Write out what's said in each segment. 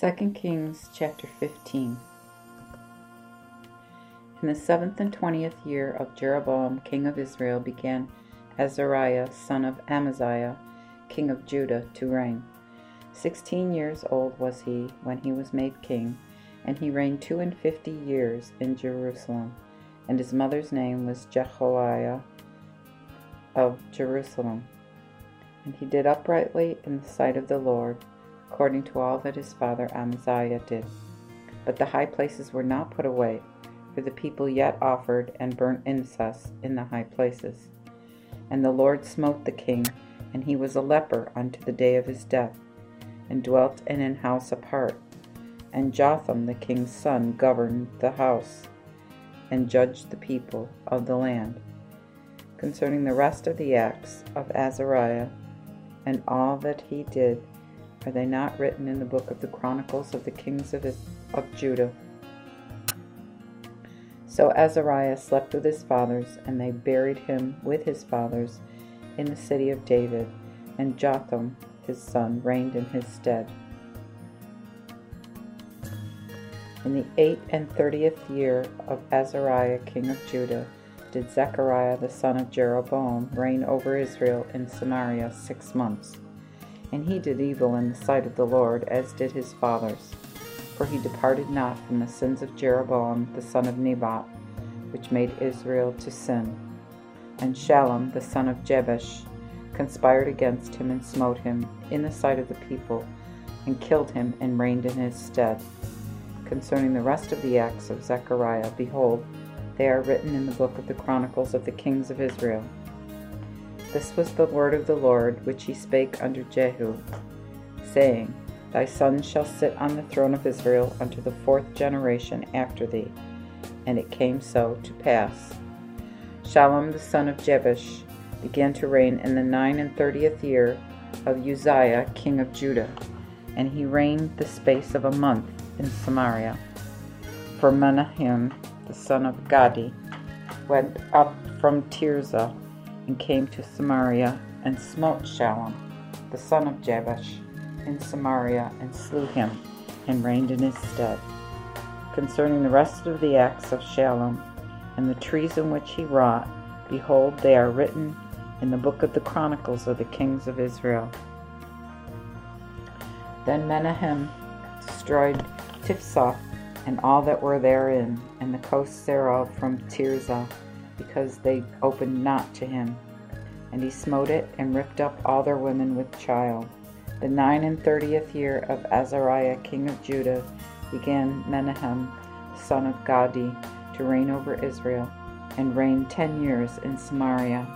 2 Kings chapter 15 In the seventh and twentieth year of Jeroboam king of Israel began Azariah son of Amaziah king of Judah to reign. Sixteen years old was he when he was made king, and he reigned two and fifty years in Jerusalem. And his mother's name was Jehoiah of Jerusalem. And he did uprightly in the sight of the Lord according to all that his father Amaziah did. But the high places were not put away, for the people yet offered and burnt incense in the high places. And the Lord smote the king, and he was a leper unto the day of his death, and dwelt in an house apart. And Jotham the king's son governed the house, and judged the people of the land. Concerning the rest of the acts of Azariah, and all that he did, are they not written in the book of the Chronicles of the kings of, of Judah? So Azariah slept with his fathers, and they buried him with his fathers in the city of David, and Jotham his son reigned in his stead. In the eight and thirtieth year of Azariah king of Judah did Zechariah the son of Jeroboam reign over Israel in Samaria six months. And he did evil in the sight of the Lord, as did his fathers. For he departed not from the sins of Jeroboam the son of Nebat, which made Israel to sin. And Shallum the son of Jabesh conspired against him and smote him in the sight of the people, and killed him and reigned in his stead. Concerning the rest of the acts of Zechariah, behold, they are written in the book of the Chronicles of the kings of Israel. This was the word of the Lord which he spake unto Jehu, saying, Thy son shall sit on the throne of Israel unto the fourth generation after thee. And it came so to pass. Shallum the son of Jabesh began to reign in the nine and thirtieth year of Uzziah king of Judah, and he reigned the space of a month in Samaria. For Menahem the son of Gadi went up from Tirzah and came to Samaria, and smote Shallum, the son of Jabesh, in Samaria, and slew him, and reigned in his stead. Concerning the rest of the acts of Shallum, and the treason which he wrought, behold, they are written in the book of the Chronicles of the kings of Israel. Then Menahem destroyed Tiphsah and all that were therein, and the coasts thereof from Tirzah, because they opened not to him. And he smote it, and ripped up all their women with child. The nine and thirtieth year of Azariah king of Judah began Menahem son of Gadi to reign over Israel, and reigned ten years in Samaria.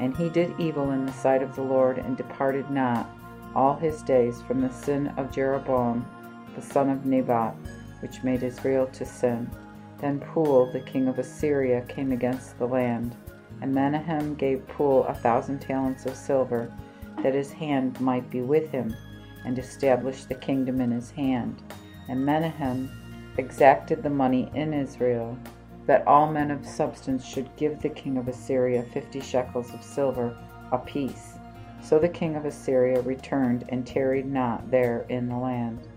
And he did evil in the sight of the Lord, and departed not all his days from the sin of Jeroboam the son of Nebat, which made Israel to sin. Then Pul, the king of Assyria, came against the land. And Menahem gave Pul a thousand talents of silver, that his hand might be with him, and established the kingdom in his hand. And Menahem exacted the money in Israel, that all men of substance should give the king of Assyria fifty shekels of silver apiece. So the king of Assyria returned and tarried not there in the land.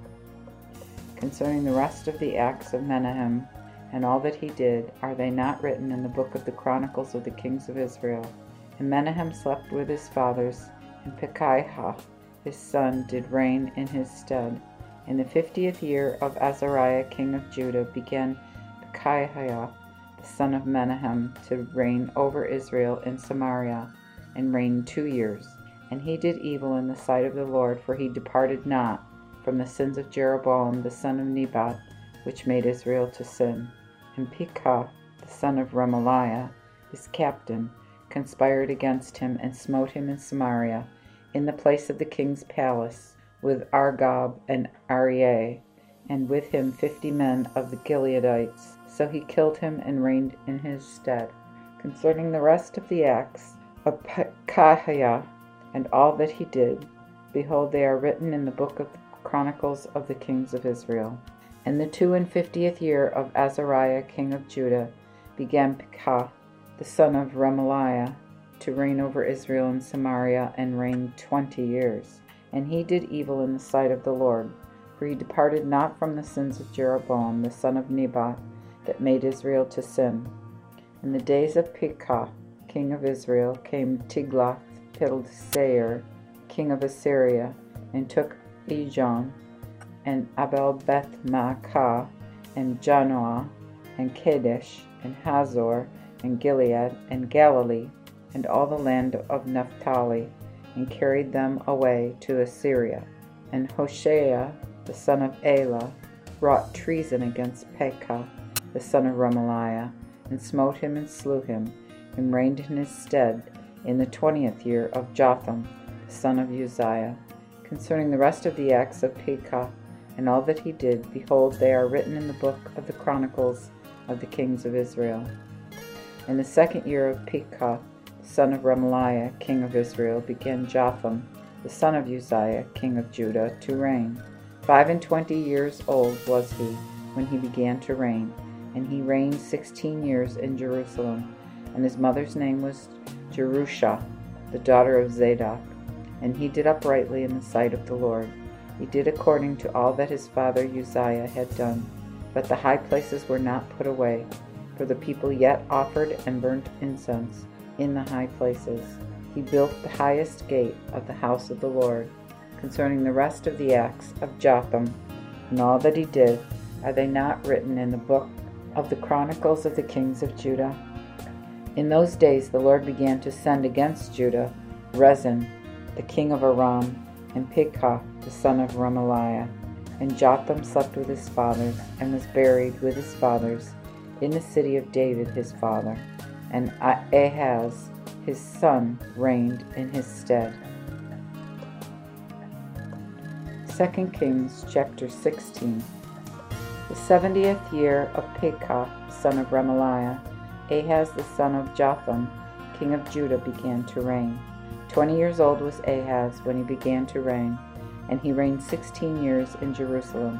Concerning the rest of the acts of Menahem, and all that he did, are they not written in the book of the Chronicles of the kings of Israel? And Menahem slept with his fathers, and Pekahiah his son did reign in his stead. In the fiftieth year of Azariah king of Judah began Pekahiah the son of Menahem to reign over Israel in Samaria, and reigned two years. And he did evil in the sight of the Lord, for he departed not from the sins of Jeroboam the son of Nebat, which made Israel to sin and Pekah, the son of Remaliah, his captain, conspired against him and smote him in Samaria, in the place of the king's palace, with Argob and Arieh, and with him fifty men of the Gileadites. So he killed him and reigned in his stead. Concerning the rest of the acts of Pekahiah and all that he did, behold, they are written in the book of the Chronicles of the kings of Israel. In the two and fiftieth year of Azariah king of Judah began Pekah the son of Remaliah to reign over Israel and Samaria, and reigned twenty years. And he did evil in the sight of the Lord, for he departed not from the sins of Jeroboam the son of Nebat, that made Israel to sin. In the days of Pekah, king of Israel, came Tiglath-Pileser, king of Assyria, and took Ijon, and Abel Beth Maacah, and Janoah, and Kadesh, and Hazor, and Gilead, and Galilee, and all the land of Naphtali, and carried them away to Assyria. And Hoshea, the son of Elah, wrought treason against Pekah, the son of Remaliah, and smote him and slew him, and reigned in his stead in the twentieth year of Jotham, the son of Uzziah. Concerning the rest of the acts of Pekah, and all that he did, behold, they are written in the book of the Chronicles of the kings of Israel. In the second year of Pekah, son of Remaliah, king of Israel, began Jotham, the son of Uzziah, king of Judah, to reign. Five and twenty years old was he when he began to reign, and he reigned sixteen years in Jerusalem. And his mother's name was Jerusha, the daughter of Zadok. And he did uprightly in the sight of the Lord. He did according to all that his father Uzziah had done. But the high places were not put away, for the people yet offered and burnt incense in the high places. He built the highest gate of the house of the Lord. Concerning the rest of the acts of Jotham and all that he did, are they not written in the book of the Chronicles of the kings of Judah? In those days the Lord began to send against Judah Rezin, the king of Aram, and Pekah, the son of Remaliah. And Jotham slept with his fathers, and was buried with his fathers in the city of David his father. And Ahaz, his son, reigned in his stead. 2 Kings chapter 16 The seventieth year of Pekah, son of Remaliah, Ahaz the son of Jotham, king of Judah, began to reign. Twenty years old was Ahaz when he began to reign, and he reigned sixteen years in Jerusalem,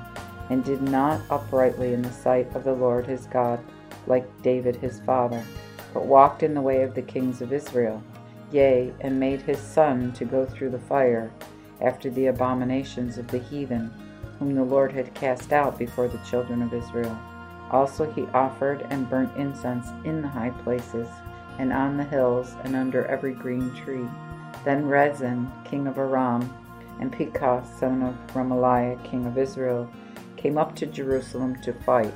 and did not uprightly in the sight of the Lord his God, like David his father, but walked in the way of the kings of Israel, yea, and made his son to go through the fire, after the abominations of the heathen, whom the Lord had cast out before the children of Israel. Also he offered and burnt incense in the high places, and on the hills, and under every green tree. Then Rezin, king of Aram, and Pekah, son of Remaliah, king of Israel, came up to Jerusalem to fight,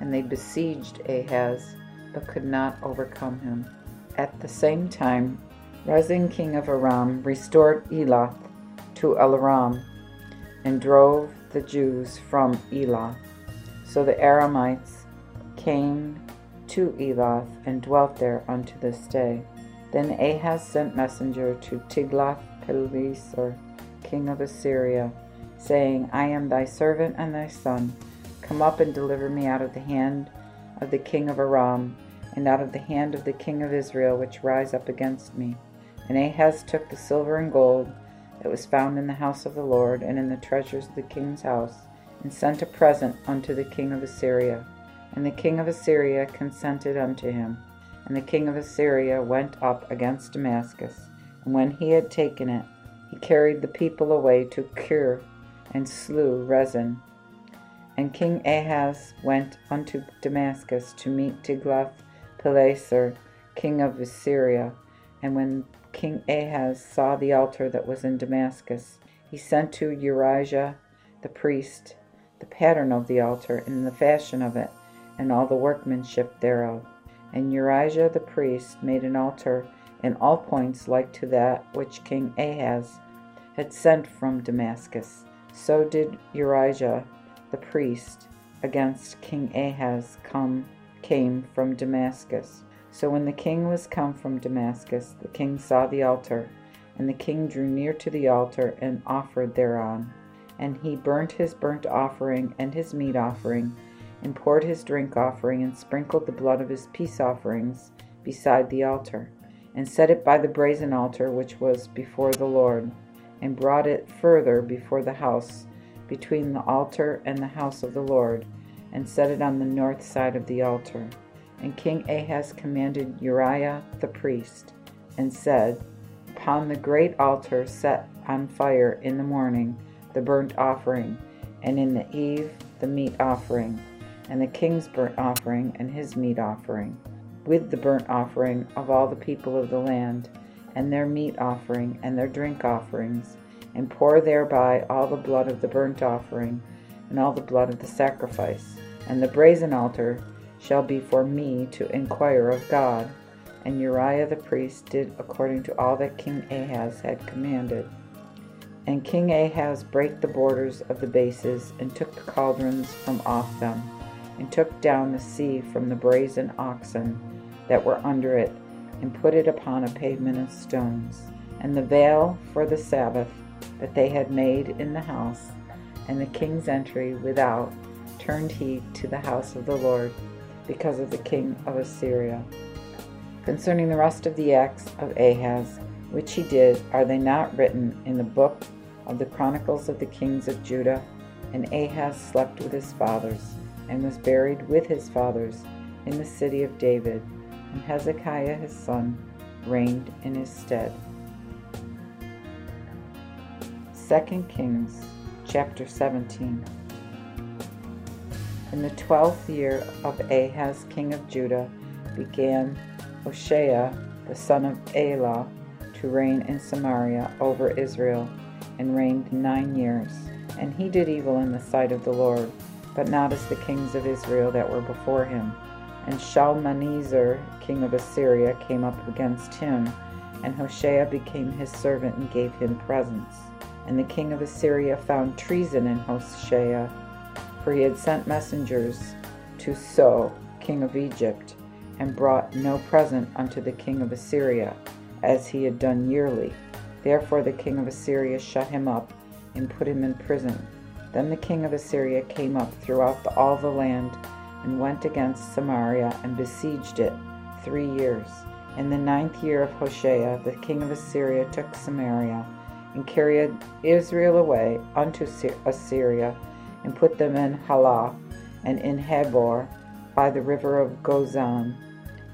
and they besieged Ahaz, but could not overcome him. At the same time, Rezin, king of Aram, restored Elath to Elaram, and drove the Jews from Elath. So the Aramites came to Elath and dwelt there unto this day. Then Ahaz sent messenger to Tiglath-Pileser, king of Assyria, saying, I am thy servant and thy son. Come up and deliver me out of the hand of the king of Aram, and out of the hand of the king of Israel, which rise up against me. And Ahaz took the silver and gold that was found in the house of the Lord, and in the treasures of the king's house, and sent a present unto the king of Assyria. And the king of Assyria consented unto him. And the king of Assyria went up against Damascus, and when he had taken it, he carried the people away to Kir, and slew Rezin. And King Ahaz went unto Damascus to meet Tiglath-Pileser, king of Assyria. And when King Ahaz saw the altar that was in Damascus, he sent to Urijah the priest the pattern of the altar and the fashion of it, and all the workmanship thereof. And Urijah the priest made an altar in all points like to that which King Ahaz had sent from Damascus. So did Urijah the priest against King Ahaz come came from Damascus. So when the king was come from Damascus, the king saw the altar, and the king drew near to the altar and offered thereon. And he burnt his burnt offering and his meat offering and poured his drink offering, and sprinkled the blood of his peace offerings beside the altar, and set it by the brazen altar which was before the Lord, and brought it further before the house, between the altar and the house of the Lord, and set it on the north side of the altar. And King Ahaz commanded Uriah the priest, and said, Upon the great altar set on fire in the morning the burnt offering, and in the eve the meat offering, and the king's burnt offering and his meat offering, with the burnt offering of all the people of the land, and their meat offering and their drink offerings, and pour thereby all the blood of the burnt offering and all the blood of the sacrifice. And the brazen altar shall be for me to inquire of God. And Uriah the priest did according to all that King Ahaz had commanded. And King Ahaz brake the borders of the bases, and took the cauldrons from off them, and took down the sea from the brazen oxen that were under it, and put it upon a pavement of stones. And the veil for the Sabbath that they had made in the house, and the king's entry without, turned he to the house of the Lord, because of the king of Assyria. Concerning the rest of the acts of Ahaz, which he did, are they not written in the book of the Chronicles of the Kings of Judah? And Ahaz slept with his fathers, and was buried with his fathers in the city of David, and Hezekiah his son reigned in his stead. 2 Kings chapter 17 In the twelfth year of Ahaz king of Judah began Hoshea the son of Elah to reign in Samaria over Israel, and reigned nine years. And he did evil in the sight of the Lord, but not as the kings of Israel that were before him. And Shalmaneser, king of Assyria, came up against him, and Hoshea became his servant and gave him presents. And the king of Assyria found treason in Hoshea, for he had sent messengers to So, king of Egypt, and brought no present unto the king of Assyria, as he had done yearly. Therefore the king of Assyria shut him up and put him in prison. Then the king of Assyria came up throughout the, all the land and went against Samaria and besieged it three years. In the ninth year of Hoshea, the king of Assyria took Samaria and carried Israel away unto Assyria and put them in Halah and in Habor by the river of Gozan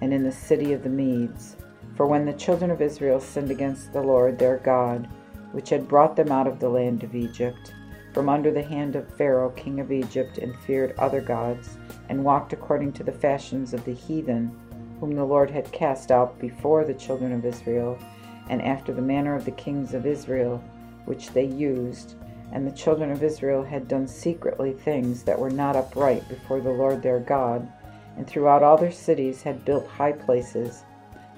and in the city of the Medes. For when the children of Israel sinned against the Lord their God, which had brought them out of the land of Egypt, from under the hand of Pharaoh king of Egypt, and feared other gods, and walked according to the fashions of the heathen, whom the Lord had cast out before the children of Israel, and after the manner of the kings of Israel, which they used, and the children of Israel had done secretly things that were not upright before the Lord their God, and throughout all their cities had built high places,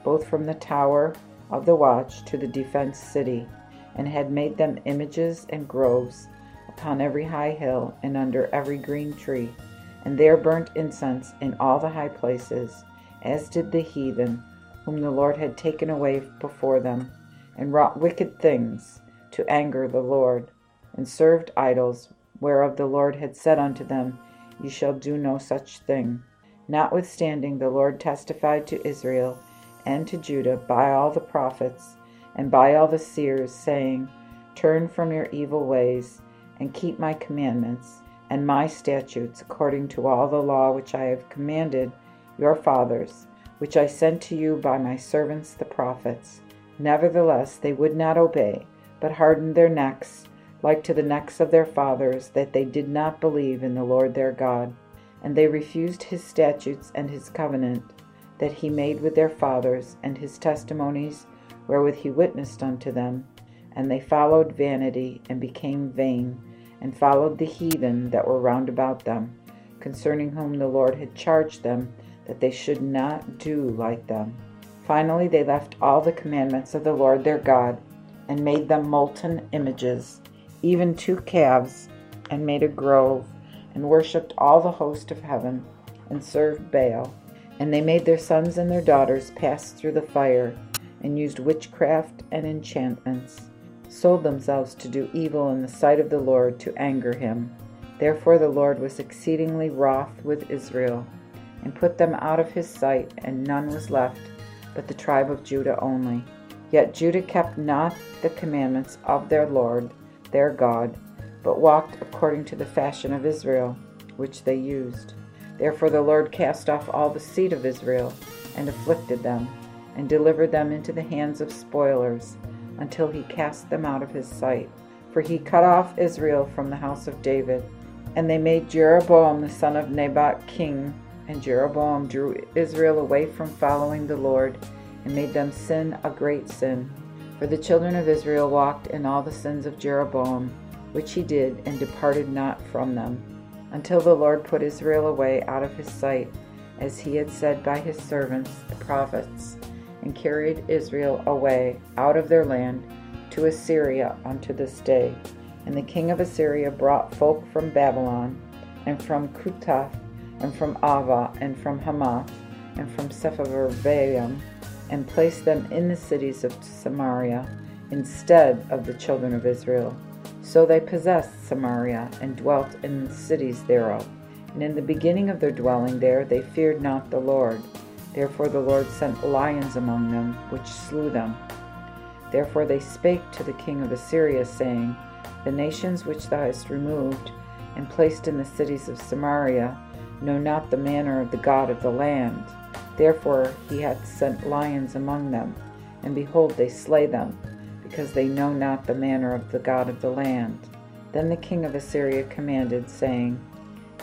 both from the tower of the watch to the defense city, and had made them images and groves upon every high hill and under every green tree, and there burnt incense in all the high places, as did the heathen, whom the Lord had taken away before them, and wrought wicked things to anger the Lord, and served idols, whereof the Lord had said unto them, Ye shall do no such thing. Notwithstanding, the Lord testified to Israel and to Judah by all the prophets and by all the seers, saying, Turn from your evil ways, and keep my commandments and my statutes, according to all the law which I have commanded your fathers, which I sent to you by my servants the prophets. Nevertheless, they would not obey, but hardened their necks, like to the necks of their fathers, that they did not believe in the Lord their God and they refused his statutes and his covenant that he made with their fathers, and his testimonies wherewith he witnessed unto them. And they followed vanity, and became vain, and followed the heathen that were round about them, concerning whom the Lord had charged them that they should not do like them. Finally, they left all the commandments of the Lord their God, and made them molten images, even two calves, and made a grove and worshipped all the host of heaven, and served Baal. And they made their sons and their daughters pass through the fire, and used witchcraft and enchantments, sold themselves to do evil in the sight of the Lord to anger him. Therefore the Lord was exceedingly wroth with Israel, and put them out of his sight, and none was left but the tribe of Judah only. Yet Judah kept not the commandments of their Lord, their God, but walked according to the fashion of Israel, which they used. Therefore the Lord cast off all the seed of Israel, and afflicted them, and delivered them into the hands of spoilers, until he cast them out of his sight. for he cut off Israel from the house of David. And they made Jeroboam the son of Nebat king, and Jeroboam drew Israel away from following the Lord, and made them sin a great sin. For the children of Israel walked in all the sins of Jeroboam, which he did, and departed not from them, until the Lord put Israel away out of his sight, as he had said by his servants the prophets, and carried Israel away out of their land to Assyria unto this day. And the king of Assyria brought folk from Babylon, and from Cuthah, and from Ava, and from Hamath, and from Sepharvaim, and placed them in the cities of Samaria instead of the children of Israel. So they possessed Samaria, and dwelt in the cities thereof. And in the beginning of their dwelling there they feared not the Lord. Therefore the Lord sent lions among them, which slew them. Therefore they spake to the king of Assyria, saying, The nations which thou hast removed and placed in the cities of Samaria know not the manner of the God of the land. Therefore he hath sent lions among them, and behold, they slay them, because they know not the manner of the God of the land. Then the king of Assyria commanded, saying,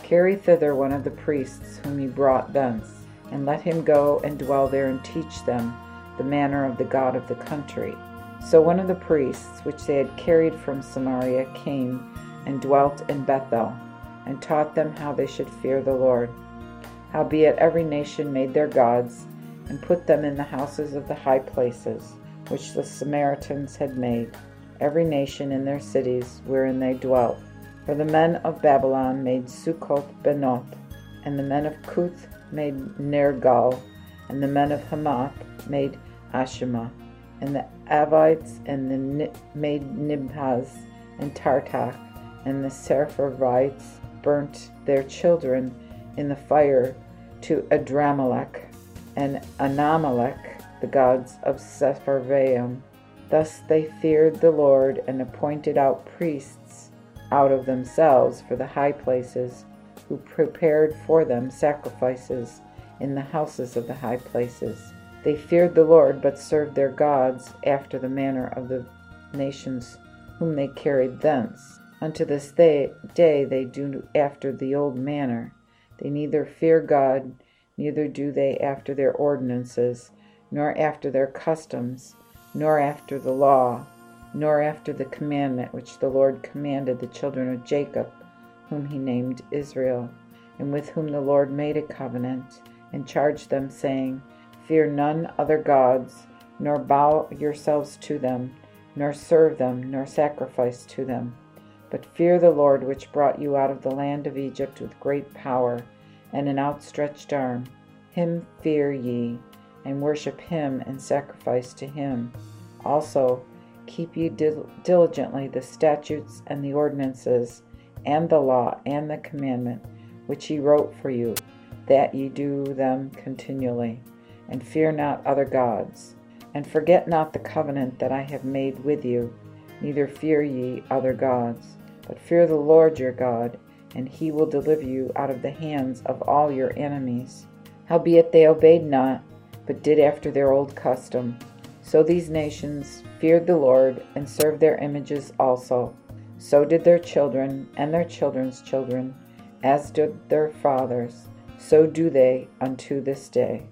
Carry thither one of the priests whom ye brought thence, and let him go and dwell there and teach them the manner of the God of the country. So one of the priests which they had carried from Samaria came and dwelt in Bethel, and taught them how they should fear the Lord. Howbeit every nation made their gods, and put them in the houses of the high places, which the Samaritans had made, every nation in their cities wherein they dwelt. For the men of Babylon made Succoth Benoth, and the men of Cuth made Nergal, and the men of Hamath made Ashima and the Avites and the made Nibhaz and Tartak, and the Sepharvites burnt their children in the fire to Adramelech and Anamelech, the gods of Sepharvaim. Thus they feared the Lord and appointed out priests out of themselves for the high places, who prepared for them sacrifices in the houses of the high places. They feared the Lord, but served their gods after the manner of the nations whom they carried thence. Unto this day they do after the old manner. They neither fear God, neither do they after their ordinances, nor after their customs, nor after the law, nor after the commandment which the Lord commanded the children of Jacob, whom he named Israel, and with whom the Lord made a covenant, and charged them, saying, Fear none other gods, nor bow yourselves to them, nor serve them, nor sacrifice to them. But fear the Lord which brought you out of the land of Egypt with great power and an outstretched arm. Him fear ye, and worship him and sacrifice to him. Also, keep ye diligently the statutes and the ordinances, and the law and the commandment, which he wrote for you, that ye do them continually and fear not other gods. And forget not the covenant that I have made with you, neither fear ye other gods, but fear the Lord your God, and he will deliver you out of the hands of all your enemies. Howbeit they obeyed not, but did after their old custom. So these nations feared the Lord, and served their images also. So did their children, and their children's children, as did their fathers. So do they unto this day.